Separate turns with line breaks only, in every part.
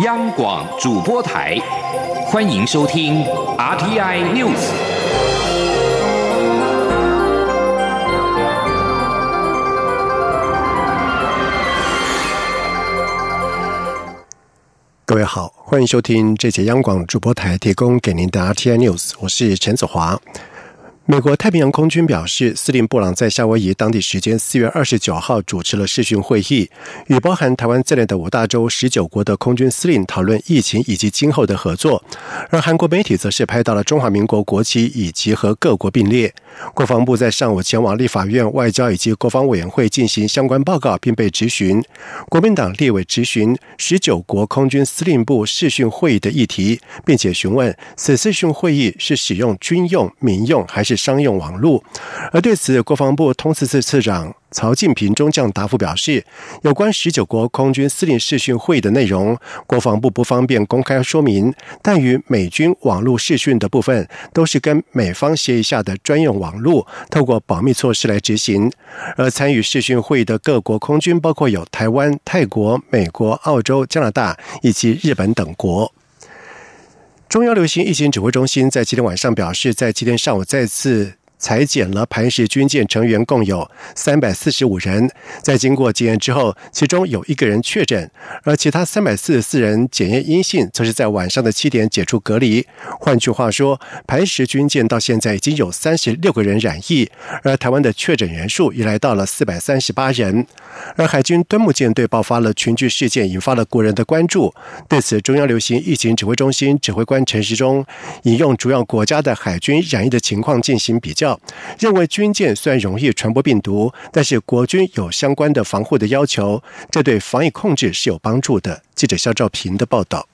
央广主播台，欢迎收听 RTI News。
各位好，欢迎收听这节央广主播台提供给您的 RTI News，我是陈子华。美国太平洋空军表示，司令布朗在夏威夷当地时间四月二十九号主持了视讯会议，与包含台湾在内的五大洲十九国的空军司令讨论疫情以及今后的合作。而韩国媒体则是拍到了中华民国国旗以及和各国并列。国防部在上午前往立法院外交以及国防委员会进行相关报告，并被质询。国民党立委质询十九国空军司令部视讯会议的议题，并且询问此视讯会议是使用军用、民用还是？商用网络，而对此，国防部通次次次长曹进平中将答复表示，有关十九国空军司令视讯会议的内容，国防部不方便公开说明。但与美军网络视讯的部分，都是跟美方协议下的专用网络，透过保密措施来执行。而参与视讯会议的各国空军，包括有台湾、泰国、美国、澳洲、加拿大以及日本等国。中央流行疫情指挥中心在今天晚上表示，在今天上午再次。裁减了磐石军舰成员共有三百四十五人，在经过检验之后，其中有一个人确诊，而其他三百四十四人检验阴性，则是在晚上的七点解除隔离。换句话说，磐石军舰到现在已经有三十六个人染疫，而台湾的确诊人数已来到了四百三十八人。而海军敦木舰队爆发了群聚事件，引发了国人的关注。对此，中央流行疫情指挥中心指挥官陈时中引用主要国家的海军染疫的情况进行比较。认为军舰虽然容易传播病毒，但是国军有相关的防护的要求，这对防疫控制是有帮助的。记者肖兆平的报道。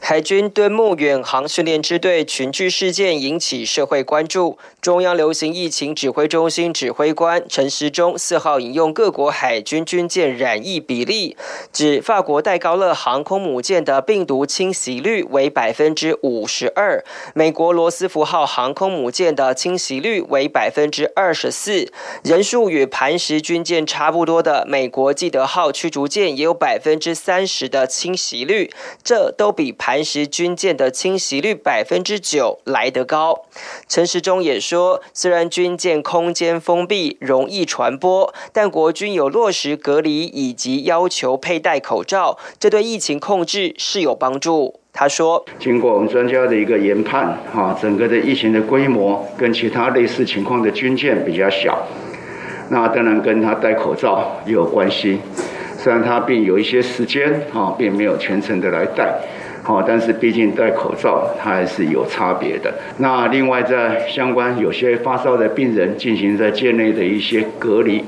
海军敦木远航训练支队群聚事件引起社会关注。中央流行疫情指挥中心指挥官陈时中四号引用各国海军军舰染疫比例，指法国戴高乐航空母舰的病毒侵袭率为百分之五十二，美国罗斯福号航空母舰的侵袭率为百分之二十四，人数与磐石军舰差不多的美国基德号驱逐舰也有百分之三十的侵袭率，这都比磐石军舰的侵袭率百分之九来得高。陈时中也说，虽然军舰空间封闭，容易传播，但国军有落实隔离以及要求佩戴口罩，这对疫情控制是有帮助。他说，
经过我们专家的一个研判，哈，整个的疫情的规模跟其他类似情况的军舰比较小，那当然跟他戴口罩也有关系。虽然他并有一些时间，哈，并没有全程的来戴。哦，但是毕竟戴口罩，它还是有差别的。那另外，在相关有些发烧的病人进行在界内的一些隔离，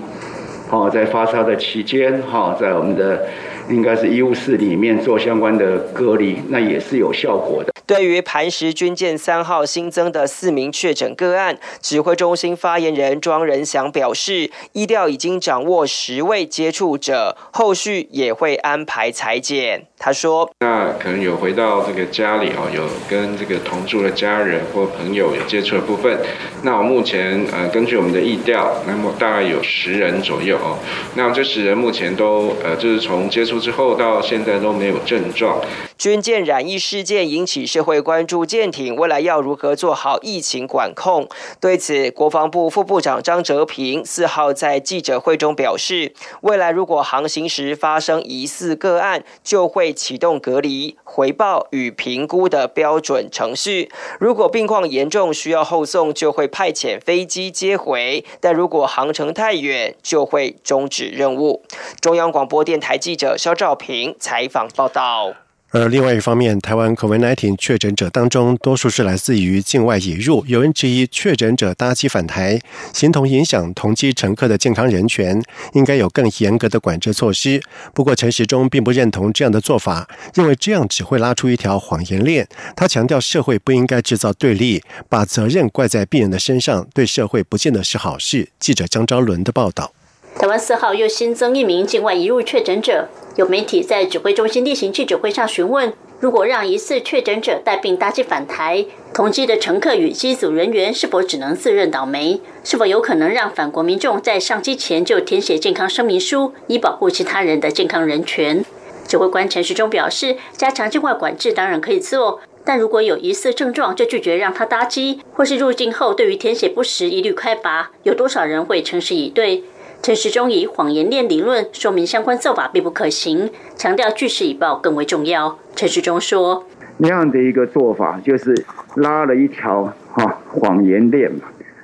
哦，在发烧的期间，哈，在我们的应该是医务室里面做相关的隔离，那也是有效果的。
对于磐石军舰三号新增的四名确诊个案，指挥中心发言人庄仁祥表示，医调已经掌握十位接触者，后续也会安排裁剪。他说：“
那可能有回到这个家里哦，有跟这个同住的家人或朋友有接触的部分。那我目前呃，根据我们的意调，那么大概有十人左右哦。那这十人目前都呃，就是从接触之后到现在都没有症状。”
军舰染疫事件引起社会关注，舰艇未来要如何做好疫情管控？对此，国防部副部长张哲平四号在记者会中表示，未来如果航行时发生疑似个案，就会启动隔离、回报与评估的标准程序。如果病况严重需要后送，就会派遣飞机接回；但如果航程太远，就会终止任务。中央广播电台记者肖兆平采访报道。
而另外一方面，台湾 COVID-19 确诊者当中，多数是来自于境外引入。有人质疑确诊者搭机返台，形同影响同机乘客的健康人权，应该有更严格的管制措施。不过，陈时中并不认同这样的做法，认为这样只会拉出一条谎言链。他强调，社会不应该制造对立，把责任怪在病人的身上，对社会不见得是好事。记者江昭伦的报道。
台湾四号又新增一名境外移入确诊者。有媒体在指挥中心例行记者会上询问：如果让疑似确诊者带病搭机返台，同机的乘客与机组人员是否只能自认倒霉？是否有可能让返国民众在上机前就填写健康声明书，以保护其他人的健康人权？指挥官陈时中表示，加强境外管制当然可以做，但如果有疑似症状就拒绝让他搭机，或是入境后对于填写不实一律开罚，有多少人会诚实以对？陈时中以谎言链理论说明相关做法并不可行，强调据实以报更为重要。陈时中说：“
那样的一个做法就是拉了一条哈谎言链嘛，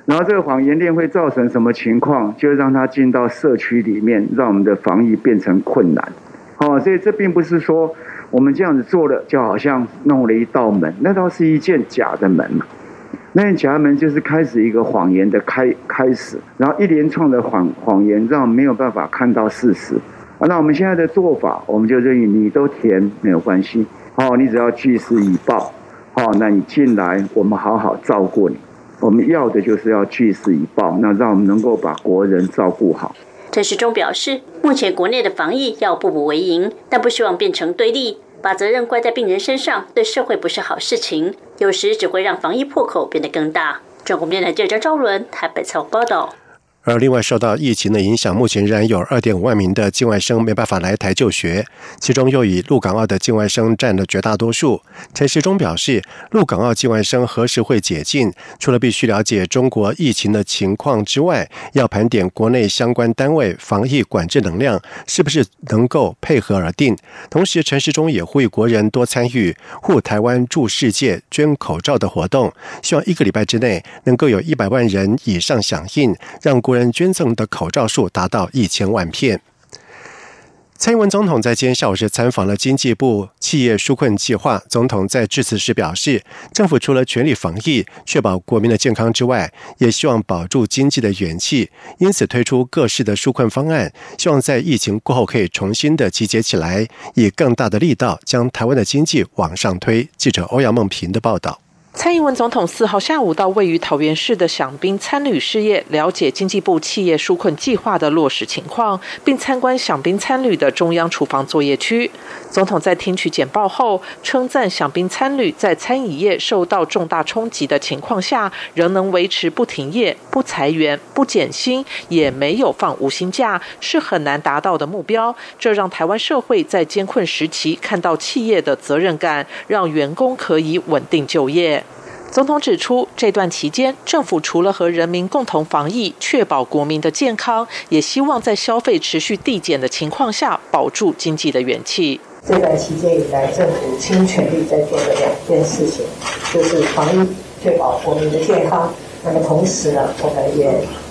然后这个谎言链会造成什么情况？就让他进到社区里面，让我们的防疫变成困难。哦，所以这并不是说我们这样子做了，就好像弄了一道门，那倒是一件假的门嘛。”那夹门就是开始一个谎言的开开始，然后一连串的谎谎言让没有办法看到事实。啊，那我们现在的做法，我们就认为你都填没有关系，哦，你只要据实以报，哦，那你进来我们好好照顾你。我们要的就是要据实以报，那让我们能够把国人照顾好。
陈时中表示，目前国内的防疫要步步为营，但不希望变成对立。把责任怪在病人身上，对社会不是好事情，有时只会让防疫破口变得更大。中国电台记者赵伦台北采访报道。
而另外受到疫情的影响，目前仍然有二点五万名的境外生没办法来台就学，其中又以陆港澳的境外生占了绝大多数。陈时中表示，陆港澳境外生何时会解禁，除了必须了解中国疫情的情况之外，要盘点国内相关单位防疫管制能量是不是能够配合而定。同时，陈时中也呼吁国人多参与护台湾助世界捐口罩的活动，希望一个礼拜之内能够有一百万人以上响应，让国。人捐赠的口罩数达到一千万片。蔡英文总统在今天下午时参访了经济部企业纾困计划。总统在致辞时表示，政府除了全力防疫、确保国民的健康之外，也希望保住经济的元气，因此推出各式的纾困方案，希望在疫情过后可以重新的集结起来，以更大的力道将台湾的经济往上推。记者欧阳梦平的报道。
蔡英文总统四号下午到位于桃园市的享宾参旅事业，了解经济部企业纾困计划的落实情况，并参观享宾参旅的中央厨房作业区。总统在听取简报后，称赞享宾参旅在餐饮业受到重大冲击的情况下，仍能维持不停业、不裁员、不减薪，也没有放无薪假，是很难达到的目标。这让台湾社会在艰困时期看到企业的责任感，让员工可以稳定就业。总统指出，这段期间，政府除了和人民共同防疫，确保国民的健康，也希望在消费持续递减的情况下，保住经济的元气。
这段期间以来，政府倾全力在做的两件事情，就是防疫，确保国民的健康。那么同时呢，我们也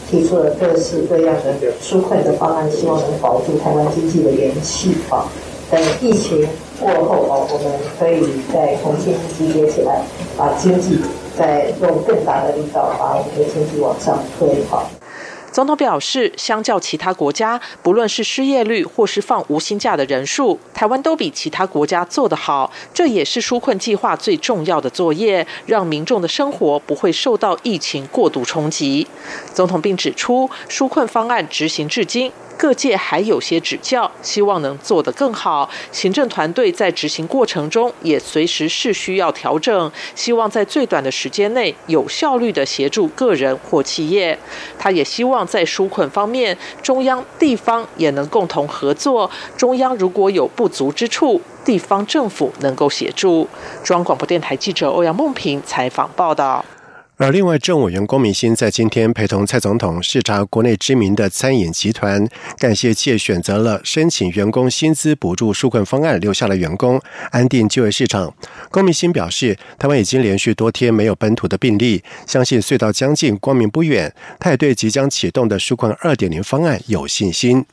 提出了各式各样的纾困的方案，希望能保住台湾经济的元气啊。等疫情过后啊，我们可以再重新集结起来，把经济再用更大的力道把我们的经济往上推好。
总统表示，相较其他国家，不论是失业率或是放无薪假的人数，台湾都比其他国家做得好。这也是纾困计划最重要的作业，让民众的生活不会受到疫情过度冲击。总统并指出，纾困方案执行至今。各界还有些指教，希望能做得更好。行政团队在执行过程中也随时是需要调整，希望在最短的时间内有效率的协助个人或企业。他也希望在纾困方面，中央地方也能共同合作。中央如果有不足之处，地方政府能够协助。中央广播电台记者欧阳梦平采访报道。
而另外，政委员郭明鑫在今天陪同蔡总统视察国内知名的餐饮集团，感谢企业选择了申请员工薪资补助纾困方案，留下了员工，安定就业市场。郭明鑫表示，台湾已经连续多天没有本土的病例，相信隧道将近，光明不远。他也对即将启动的纾困二点零方案有信心。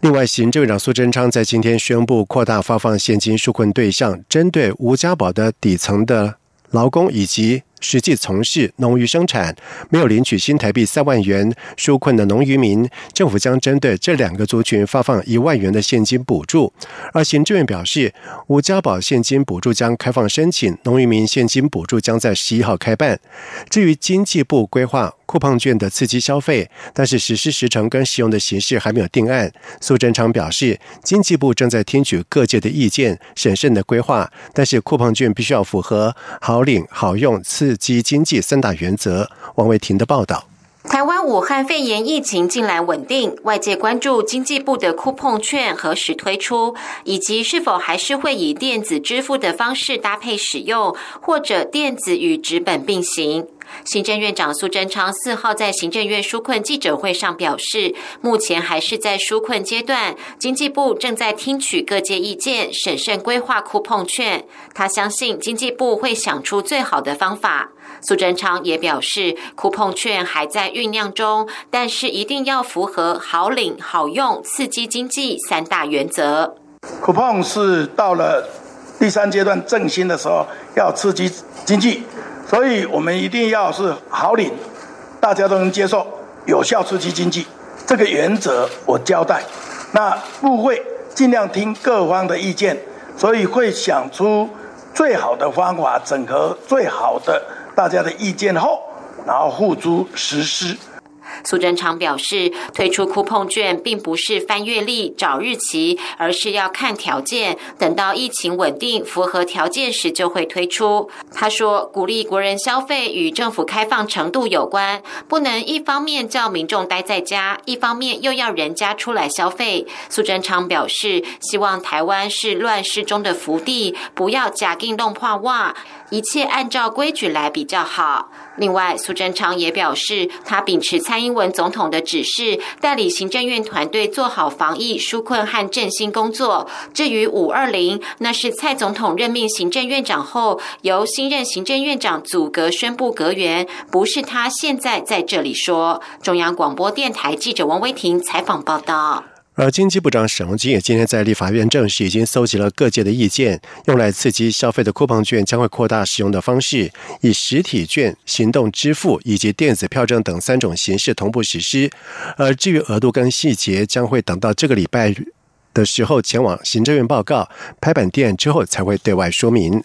另外，行政院长苏贞昌在今天宣布扩大发放现金纾困对象，针对吴家宝的底层的劳工以及。实际从事农渔生产没有领取新台币三万元纾困的农渔民，政府将针对这两个族群发放一万元的现金补助。而行政院表示，吴家堡现金补助将开放申请，农渔民现金补助将在十一号开办。至于经济部规划。酷碰券的刺激消费，但是实施时程跟使用的形式还没有定案。苏贞昌表示，经济部正在听取各界的意见，审慎的规划。但是酷碰券必须要符合好领、好用、刺激经济三大原则。王维婷的报道。
台湾武汉肺炎疫情近来稳定，外界关注经济部的酷碰券何时推出，以及是否还是会以电子支付的方式搭配使用，或者电子与纸本并行。行政院长苏贞昌四号在行政院纾困记者会上表示，目前还是在纾困阶段，经济部正在听取各界意见，审慎规划库碰券。他相信经济部会想出最好的方法。苏贞昌也表示，库碰券还在酝酿中，但是一定要符合好领、好用、刺激经济三大原则。
酷碰是到了第三阶段振兴的时候，要刺激经济。所以我们一定要是好领，大家都能接受，有效刺激经济，这个原则我交代。那部会尽量听各方的意见，所以会想出最好的方法，整合最好的大家的意见后，然后付诸实施。
苏贞昌表示，推出库碰券并不是翻月历找日期，而是要看条件，等到疫情稳定、符合条件时就会推出。他说，鼓励国人消费与政府开放程度有关，不能一方面叫民众待在家，一方面又要人家出来消费。苏贞昌表示，希望台湾是乱世中的福地，不要假定弄破袜。一切按照规矩来比较好。另外，苏贞昌也表示，他秉持蔡英文总统的指示，代理行政院团队做好防疫、纾困和振兴工作。至于五二零，那是蔡总统任命行政院长后，由新任行政院长组阁宣布阁员，不是他现在在这里说。中央广播电台记者王威婷采访报道。
而经济部长沈荣金也今天在立法院证实，已经搜集了各界的意见，用来刺激消费的库房券将会扩大使用的方式，以实体券、行动支付以及电子票证等三种形式同步实施。而至于额度跟细节，将会等到这个礼拜的时候前往行政院报告拍板电之后才会对外说明。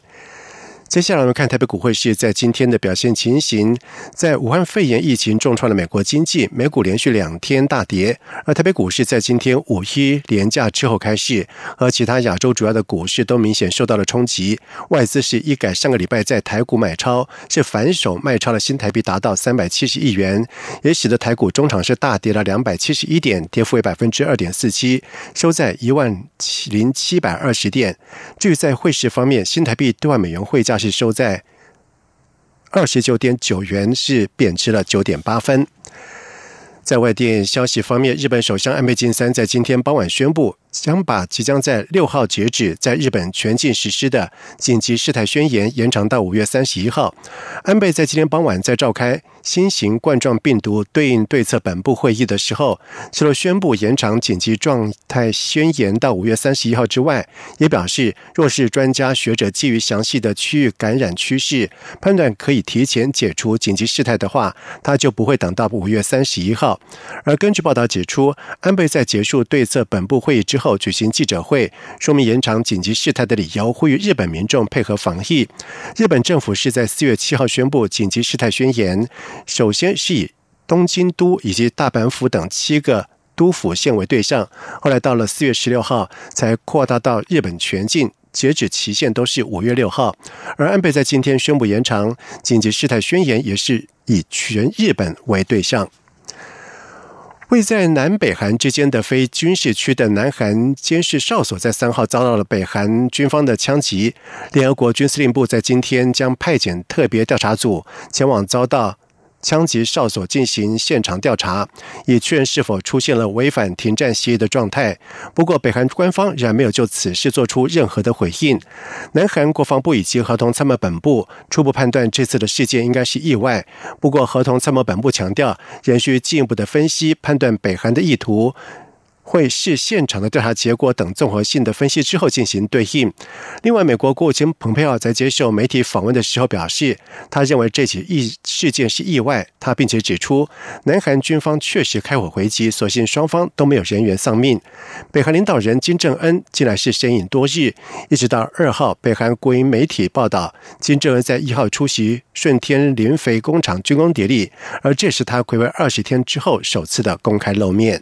接下来我们看台北股汇市在今天的表现情形。在武汉肺炎疫情重创了美国经济，美股连续两天大跌。而台北股市在今天五一连假之后开市，和其他亚洲主要的股市都明显受到了冲击。外资是一改上个礼拜在台股买超，是反手卖超了新台币达到三百七十亿元，也使得台股中场是大跌了两百七十一点，跌幅为百分之二点四七，收在一万七零七百二十点。至于在汇市方面，新台币兑换美元汇价。是收在二十九点九元，是贬值了九点八分。在外电消息方面，日本首相安倍晋三在今天傍晚宣布。将把即将在六号截止在日本全境实施的紧急事态宣言延长到五月三十一号。安倍在今天傍晚在召开新型冠状病毒对应对策本部会议的时候，除了宣布延长紧急状态宣言到五月三十一号之外，也表示，若是专家学者基于详细的区域感染趋势判断可以提前解除紧急事态的话，他就不会等到五月三十一号。而根据报道指出，安倍在结束对策本部会议之后。后举行记者会，说明延长紧急事态的理由，呼吁日本民众配合防疫。日本政府是在四月七号宣布紧急事态宣言，首先是以东京都以及大阪府等七个都府县为对象，后来到了四月十六号才扩大到日本全境，截止期限都是五月六号。而安倍在今天宣布延长紧急事态宣言，也是以全日本为对象。位在南北韩之间的非军事区的南韩监视哨所，在三号遭到了北韩军方的枪击。联合国军司令部在今天将派遣特别调查组前往遭到。枪击哨所进行现场调查，以确认是否出现了违反停战协议的状态。不过，北韩官方仍然没有就此事做出任何的回应。南韩国防部以及合同参谋本部初步判断这次的事件应该是意外。不过，合同参谋本部强调，仍需进一步的分析判断北韩的意图。会视现场的调查结果等综合性的分析之后进行对应。另外，美国国务卿蓬佩奥在接受媒体访问的时候表示，他认为这起意事件是意外。他并且指出，南韩军方确实开火回击，所幸双方都没有人员丧命。北韩领导人金正恩近来是身影多日，一直到二号，北韩国营媒体报道，金正恩在一号出席顺天磷肥工厂军工典礼，而这是他回违二十天之后首次的公开露面。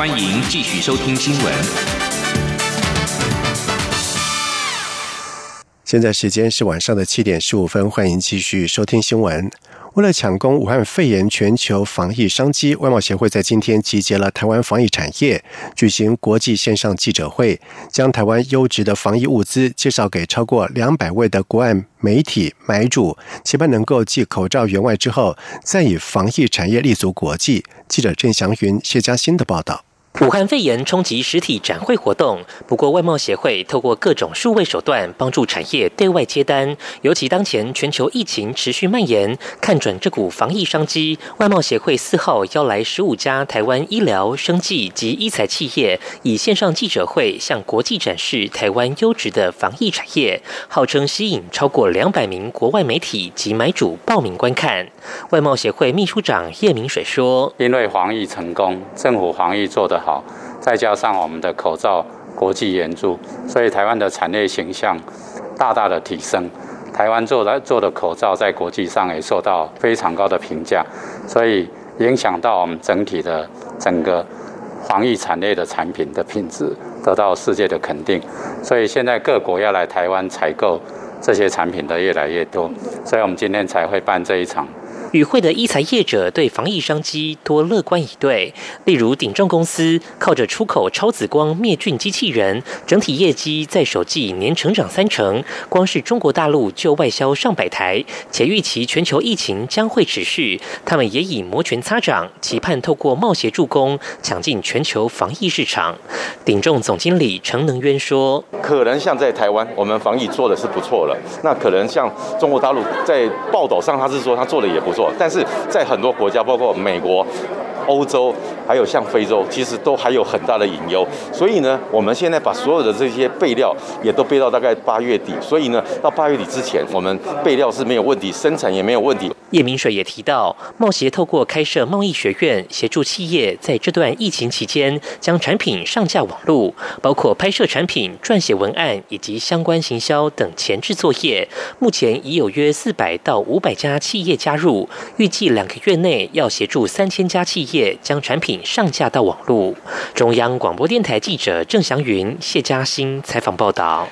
欢迎继续收听新闻。
现在时间是晚上的七点十五分，欢迎继续收听新闻。为了抢攻武汉肺炎全球防疫商机，外贸协会在今天集结了台湾防疫产业，举行国际线上记者会，将台湾优质的防疫物资介绍给超过两百位的国外媒体买主，期盼能够继口罩援外之后，再以防疫产业立足国际。记者郑祥云、谢嘉欣的报道。
武汉肺炎冲击实体展会活动，不过外贸协会透过各种数位手段帮助产业对外接单。尤其当前全球疫情持续蔓延，看准这股防疫商机，外贸协会四号邀来十五家台湾医疗、生技及医材企业，以线上记者会向国际展示台湾优质的防疫产业，号称吸引超过两百名国外媒体及买主报名观看。外贸协会秘书长叶明水说：“
因为防疫成功，政府防疫做得好。”，再加上我们的口罩国际援助，所以台湾的产业形象大大的提升。台湾做的做的口罩在国际上也受到非常高的评价，所以影响到我们整体的整个防疫产业的产品的品质得到世界的肯定。所以现在各国要来台湾采购这些产品的越来越多，所以我们今天才会办这一场。
与会的医材业者对防疫商机多乐观以对，例如鼎众公司靠着出口超紫光灭菌机器人，整体业绩在首季年成长三成，光是中国大陆就外销上百台，且预期全球疫情将会持续，他们也以摩拳擦掌，期盼透过贸协助攻，抢进全球防疫市场。鼎众总经理陈能渊说：“
可能像在台湾，我们防疫做的是不错了，那可能像中国大陆在报道上他是说他做的也不错。”但是在很多国家，包括美国、欧洲，还有像非洲，其实都还有很大的隐忧。所以呢，我们现在把所有的这些备料也都备到大概八月底。所以呢，到八月底之前，我们备料是没有问题，生产也没有问题。
叶明水也提到，贸协透过开设贸易学院，协助企业在这段疫情期间将产品上架网络，包括拍摄产品、撰写文案以及相关行销等前置作业。目前已有约四百到五百家企业加入，预计两个月内要协助三千家企业将产品上架到网络。中央广播电台记者郑祥云、谢嘉欣采访报道。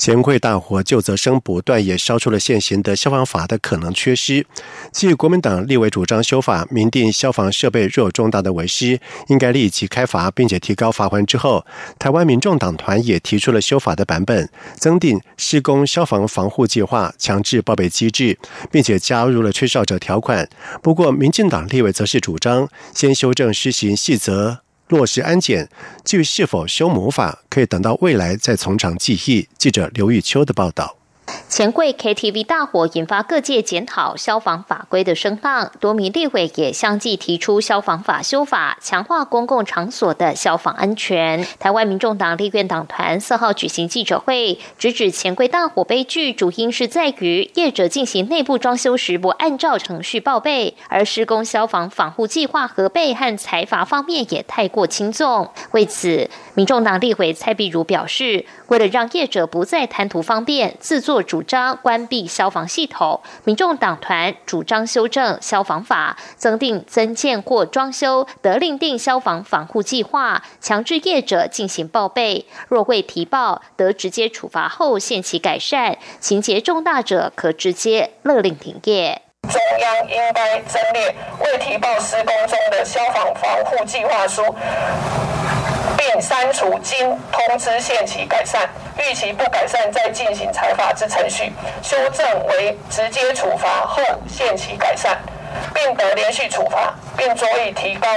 钱柜大火，旧则生不断，也烧出了现行的消防法的可能缺失。继国民党立委主张修法，明定消防设备若有重大的违失，应该立即开罚，并且提高罚款之后，台湾民众党团也提出了修法的版本，增订施工消防防护计划、强制报备机制，并且加入了吹哨者条款。不过，民进党立委则是主张先修正施行细则。落实安检，至于是否修魔法，可以等到未来再从长计议。记者刘玉秋的报道。
钱柜 KTV 大火引发各界检讨消防法规的声浪，多名立委也相继提出消防法修法，强化公共场所的消防安全。台湾民众党立院党团四号举行记者会，直指钱柜大火悲剧主因是在于业者进行内部装修时不按照程序报备，而施工消防防护计划核备和财阀方面也太过轻重。为此，民众党立委蔡碧如表示，为了让业者不再贪图方便，自作主张关闭消防系统，民众党团主张修正消防法，增订增建或装修得另定消防防护计划，强制业者进行报备。若未提报，得直接处罚后限期改善；情节重大者，可直接勒令停业。
中央应该增列未提报施工中的消防防护计划书。并删除经通知限期改善，逾期不改善再进行裁罚之程序，修正为直接处罚后限期改善，并得连续处罚，并着以提高。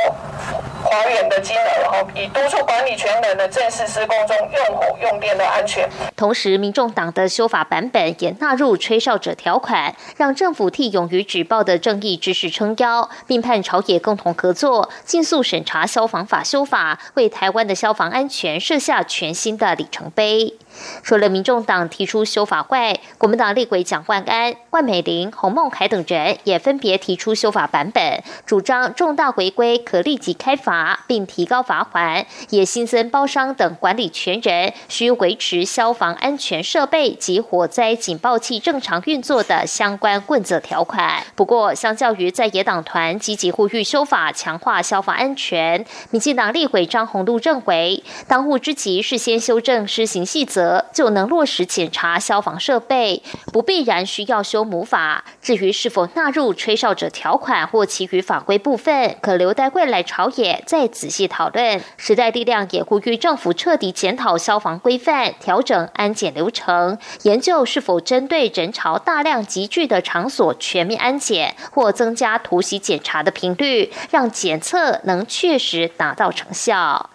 还原的金额，哈，以督促管理权人的正式施工中用火用电的安全。
同时，民众党的修法版本也纳入吹哨者条款，让政府替勇于举报的正义之士撑腰，并盼朝野共同合作，尽速审查消防法修法，为台湾的消防安全设下全新的里程碑。除了民众党提出修法外，国民党立委蒋万安、万美玲、洪孟凯等人也分别提出修法版本，主张重大违规可立即开罚，并提高罚款，也新增包商等管理权人需维持消防安全设备及火灾警报器正常运作的相关问责条款。不过，相较于在野党团积极呼吁修法强化消防安全，民进党立委张宏禄认为，当务之急是先修正施行细则。就能落实检查消防设备，不必然需要修母法。至于是否纳入吹哨者条款或其余法规部分，可留待未来朝野再仔细讨论。时代力量也呼吁政府彻底检讨消防规范，调整安检流程，研究是否针对人潮大量集聚的场所全面安检，或增加突袭检查的频率，让检测能确实达到成效。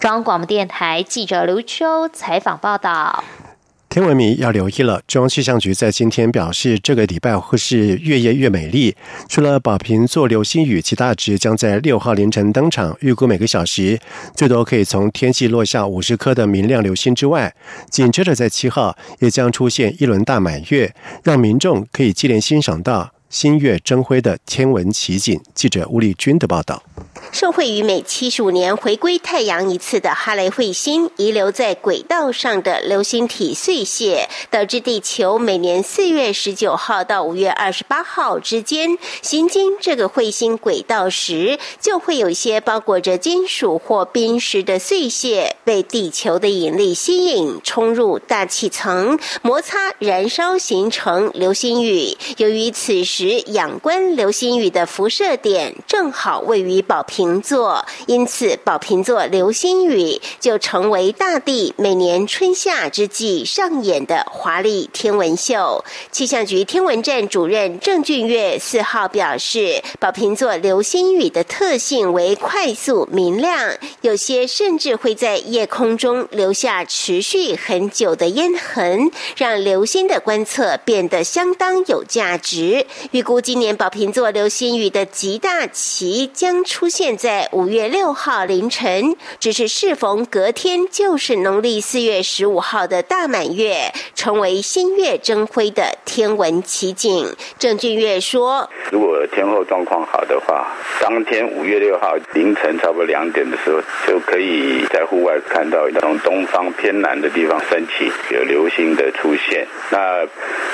中央广播电台记者刘秋采访报道：
天文迷要留意了，中央气象局在今天表示，这个礼拜会是越夜越美丽。除了宝瓶座流星雨，其他值将在六号凌晨登场，预估每个小时最多可以从天际落下五十颗的明亮流星之外，紧接着在七号也将出现一轮大满月，让民众可以接连欣赏到新月争辉的天文奇景。记者吴丽君的报道。
受惠于每七十五年回归太阳一次的哈雷彗星遗留在轨道上的流星体碎屑，导致地球每年四月十九号到五月二十八号之间行经这个彗星轨道时，就会有些包裹着金属或冰石的碎屑被地球的引力吸引，冲入大气层，摩擦燃烧，形成流星雨。由于此时时仰观流星雨的辐射点正好位于宝。瓶座，因此宝瓶座流星雨就成为大地每年春夏之际上演的华丽天文秀。气象局天文站主任郑俊月四号表示，宝瓶座流星雨的特性为快速明亮，有些甚至会在夜空中留下持续很久的烟痕，让流星的观测变得相当有价值。预估今年宝瓶座流星雨的极大期将出现。在五月六号凌晨，只是适逢隔天就是农历四月十五号的大满月，成为新月争辉的天文奇景。郑俊月说：“
如果天候状况好的话，当天五月六号凌晨差不多两点的时候，就可以在户外看到从东方偏南的地方升起有流星的出现。那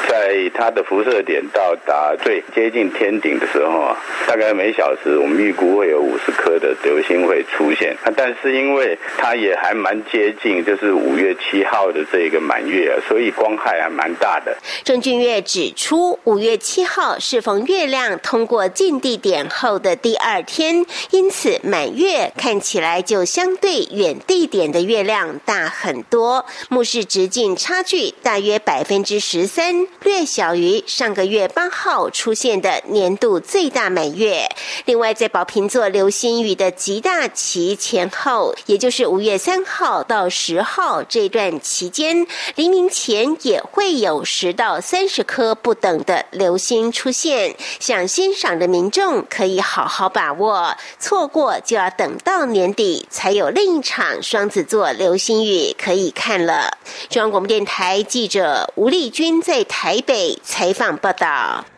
在它的辐射点到达最接近天顶的时候啊，大概每小时我们预估会有五。”十颗的流星会出现，但是因为它也还蛮接近，就是五月七号的这个满月啊，所以光害还蛮大的。
郑俊月指出，五月七号适逢月亮通过近地点后的第二天，因此满月看起来就相对远地点的月亮大很多，目视直径差距大约百分之十三，略小于上个月八号出现的年度最大满月。另外，在宝瓶座流。星雨的极大期前后，也就是五月三号到十号这段期间，黎明前也会有十到三十颗不等的流星出现。想欣赏的民众可以好好把握，错过就要等到年底才有另一场双子座流星雨可以看了。中央广播电台记者吴丽君在台北采访报道。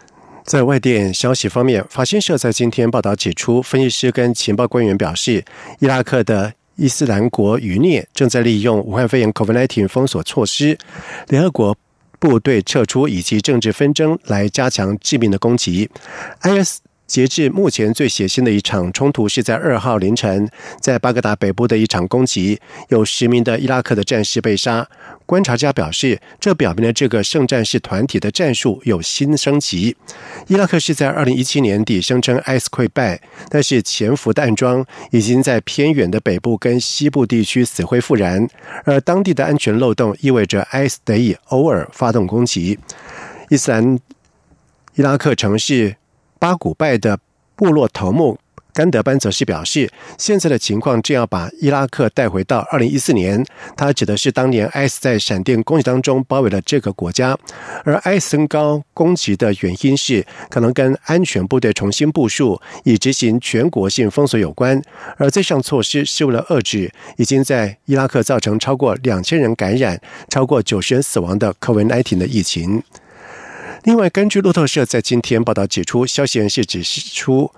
在外电消息方面，法新社在今天报道指出，分析师跟情报官员表示，伊拉克的伊斯兰国余孽正在利用武汉肺炎 （COVID-19） 封锁措施、联合国部队撤出以及政治纷争来加强致命的攻击。IS 截至目前最血腥的一场冲突是在二号凌晨，在巴格达北部的一场攻击，有十名的伊拉克的战士被杀。观察家表示，这表明了这个圣战士团体的战术有新升级。伊拉克是在二零一七年底声称 IS 溃败，但是潜伏的暗桩已经在偏远的北部跟西部地区死灰复燃，而当地的安全漏洞意味着 IS 得以偶尔发动攻击。伊斯兰伊拉克城市。巴古拜的部落头目甘德班则是表示，现在的情况正要把伊拉克带回到二零一四年。他指的是当年 IS 在闪电攻击当中包围了这个国家，而 IS 升高攻击的原因是可能跟安全部队重新部署以执行全国性封锁有关。而这项措施是为了遏制已经在伊拉克造成超过两千人感染、超过九十人死亡的 COVID-19 的疫情。另外，根据路透社在今天报道指出，消息人士指出，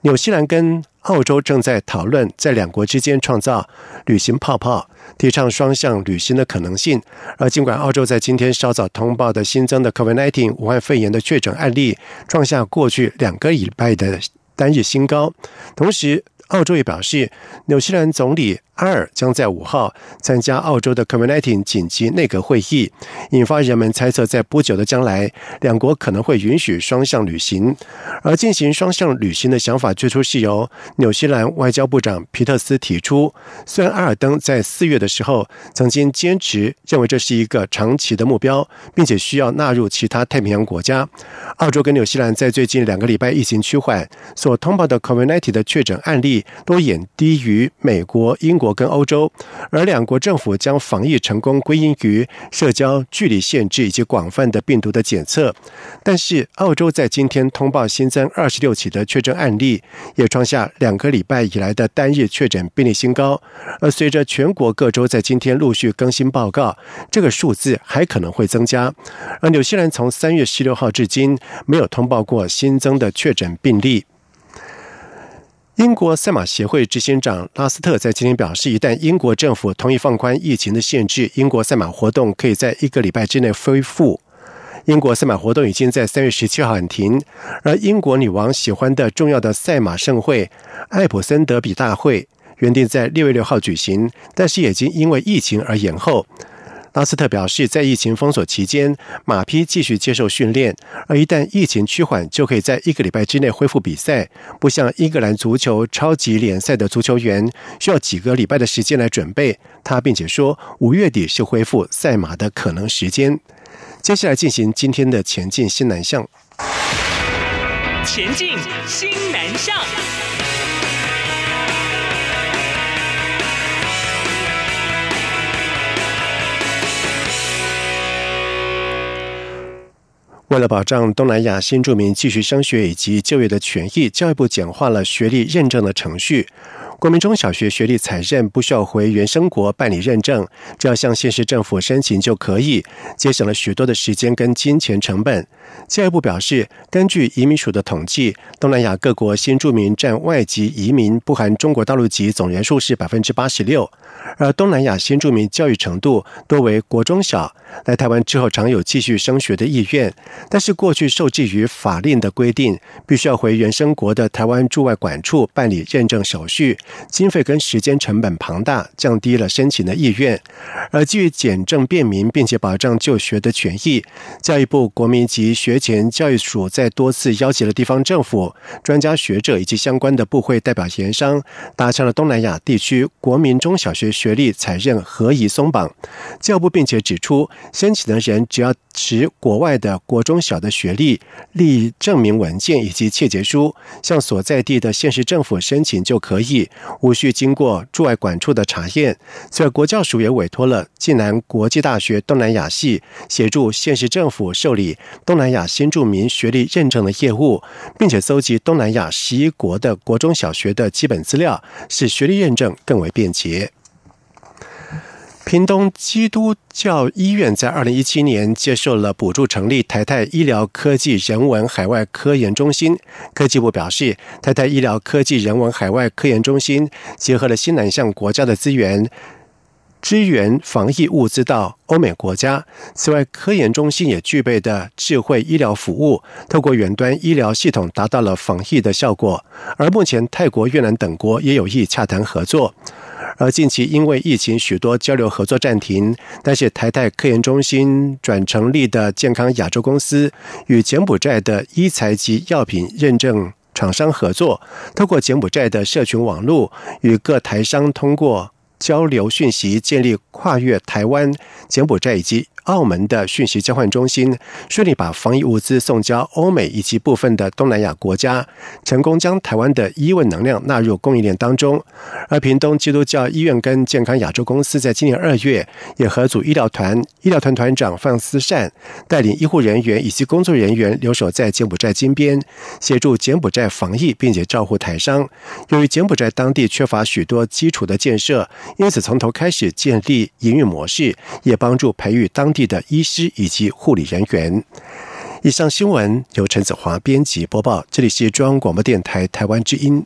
纽西兰跟澳洲正在讨论在两国之间创造旅行泡泡，提倡双向旅行的可能性。而尽管澳洲在今天稍早通报的新增的 COVID-19 武汉肺炎的确诊案例创下过去两个礼拜的单日新高，同时澳洲也表示，纽西兰总理。阿尔将在五号参加澳洲的 COVID-19 紧急内阁会议，引发人们猜测，在不久的将来，两国可能会允许双向旅行。而进行双向旅行的想法，最初是由纽西兰外交部长皮特斯提出。虽然阿尔登在四月的时候曾经坚持认为这是一个长期的目标，并且需要纳入其他太平洋国家。澳洲跟纽西兰在最近两个礼拜疫情趋缓，所通报的 COVID-19 的确诊案例都远低于美国、英。国跟欧洲，而两国政府将防疫成功归因于社交距离限制以及广泛的病毒的检测。但是，澳洲在今天通报新增二十六起的确诊案例，也创下两个礼拜以来的单日确诊病例新高。而随着全国各州在今天陆续更新报告，这个数字还可能会增加。而纽西兰从三月十六号至今没有通报过新增的确诊病例。英国赛马协会执行长拉斯特在今天表示，一旦英国政府同意放宽疫情的限制，英国赛马活动可以在一个礼拜之内恢复。英国赛马活动已经在三月十七号喊停，而英国女王喜欢的重要的赛马盛会——艾普森德比大会，原定在六月六号举行，但是已经因为疫情而延后。拉斯特表示，在疫情封锁期间，马匹继续接受训练，而一旦疫情趋缓，就可以在一个礼拜之内恢复比赛。不像英格兰足球超级联赛的足球员需要几个礼拜的时间来准备。他并且说，五月底是恢复赛马的可能时间。接下来进行今天的前进新南向。前进新南向。为了保障东南亚新住民继续升学以及就业的权益，教育部简化了学历认证的程序。国民中小学学历采认不需要回原生国办理认证，只要向县市政府申请就可以，节省了许多的时间跟金钱成本。教育部表示，根据移民署的统计，东南亚各国新住民占外籍移民（不含中国大陆籍）总人数是百分之八十六。而东南亚新住民教育程度多为国中小，来台湾之后常有继续升学的意愿，但是过去受制于法令的规定，必须要回原生国的台湾驻外管处办理认证手续，经费跟时间成本庞大，降低了申请的意愿。而基于简政便民，并且保障就学的权益，教育部国民及学前教育署在多次邀集了地方政府、专家学者以及相关的部会代表协商，达成了东南亚地区国民中小学。学历采认合宜松绑，教育部并且指出，申请的人只要持国外的国中小的学历、立证明文件以及切结书，向所在地的县市政府申请就可以，无需经过驻外管处的查验。此外，国教署也委托了暨南国际大学东南亚系协助县市政府受理东南亚新住民学历认证的业务，并且搜集东南亚十一国的国中小学的基本资料，使学历认证更为便捷。屏东基督教医院在二零一七年接受了补助，成立台泰医疗科技人文海外科研中心。科技部表示，台泰医疗科技人文海外科研中心结合了新南向国家的资源，支援防疫物资到欧美国家。此外，科研中心也具备的智慧医疗服务，透过远端医疗系统达到了防疫的效果。而目前，泰国、越南等国也有意洽谈合作。而近期因为疫情，许多交流合作暂停。但是台泰科研中心转成立的健康亚洲公司，与柬埔寨的医材及药品认证厂商合作，透过柬埔寨的社群网络，与各台商通过交流讯息，建立跨越台湾、柬埔寨以及。澳门的讯息交换中心顺利把防疫物资送交欧美以及部分的东南亚国家，成功将台湾的医问能量纳入供应链当中。而屏东基督教医院跟健康亚洲公司在今年二月也合组医疗团，医疗团团长范思善带领医护人员以及工作人员留守在柬埔寨金边，协助柬埔寨防疫，并且照顾台商。由于柬埔寨当地缺乏许多基础的建设，因此从头开始建立营运模式，也帮助培育当地的医师以及护理人员。以上新闻由陈子华编辑播报，这里是中央广播电台台湾之音。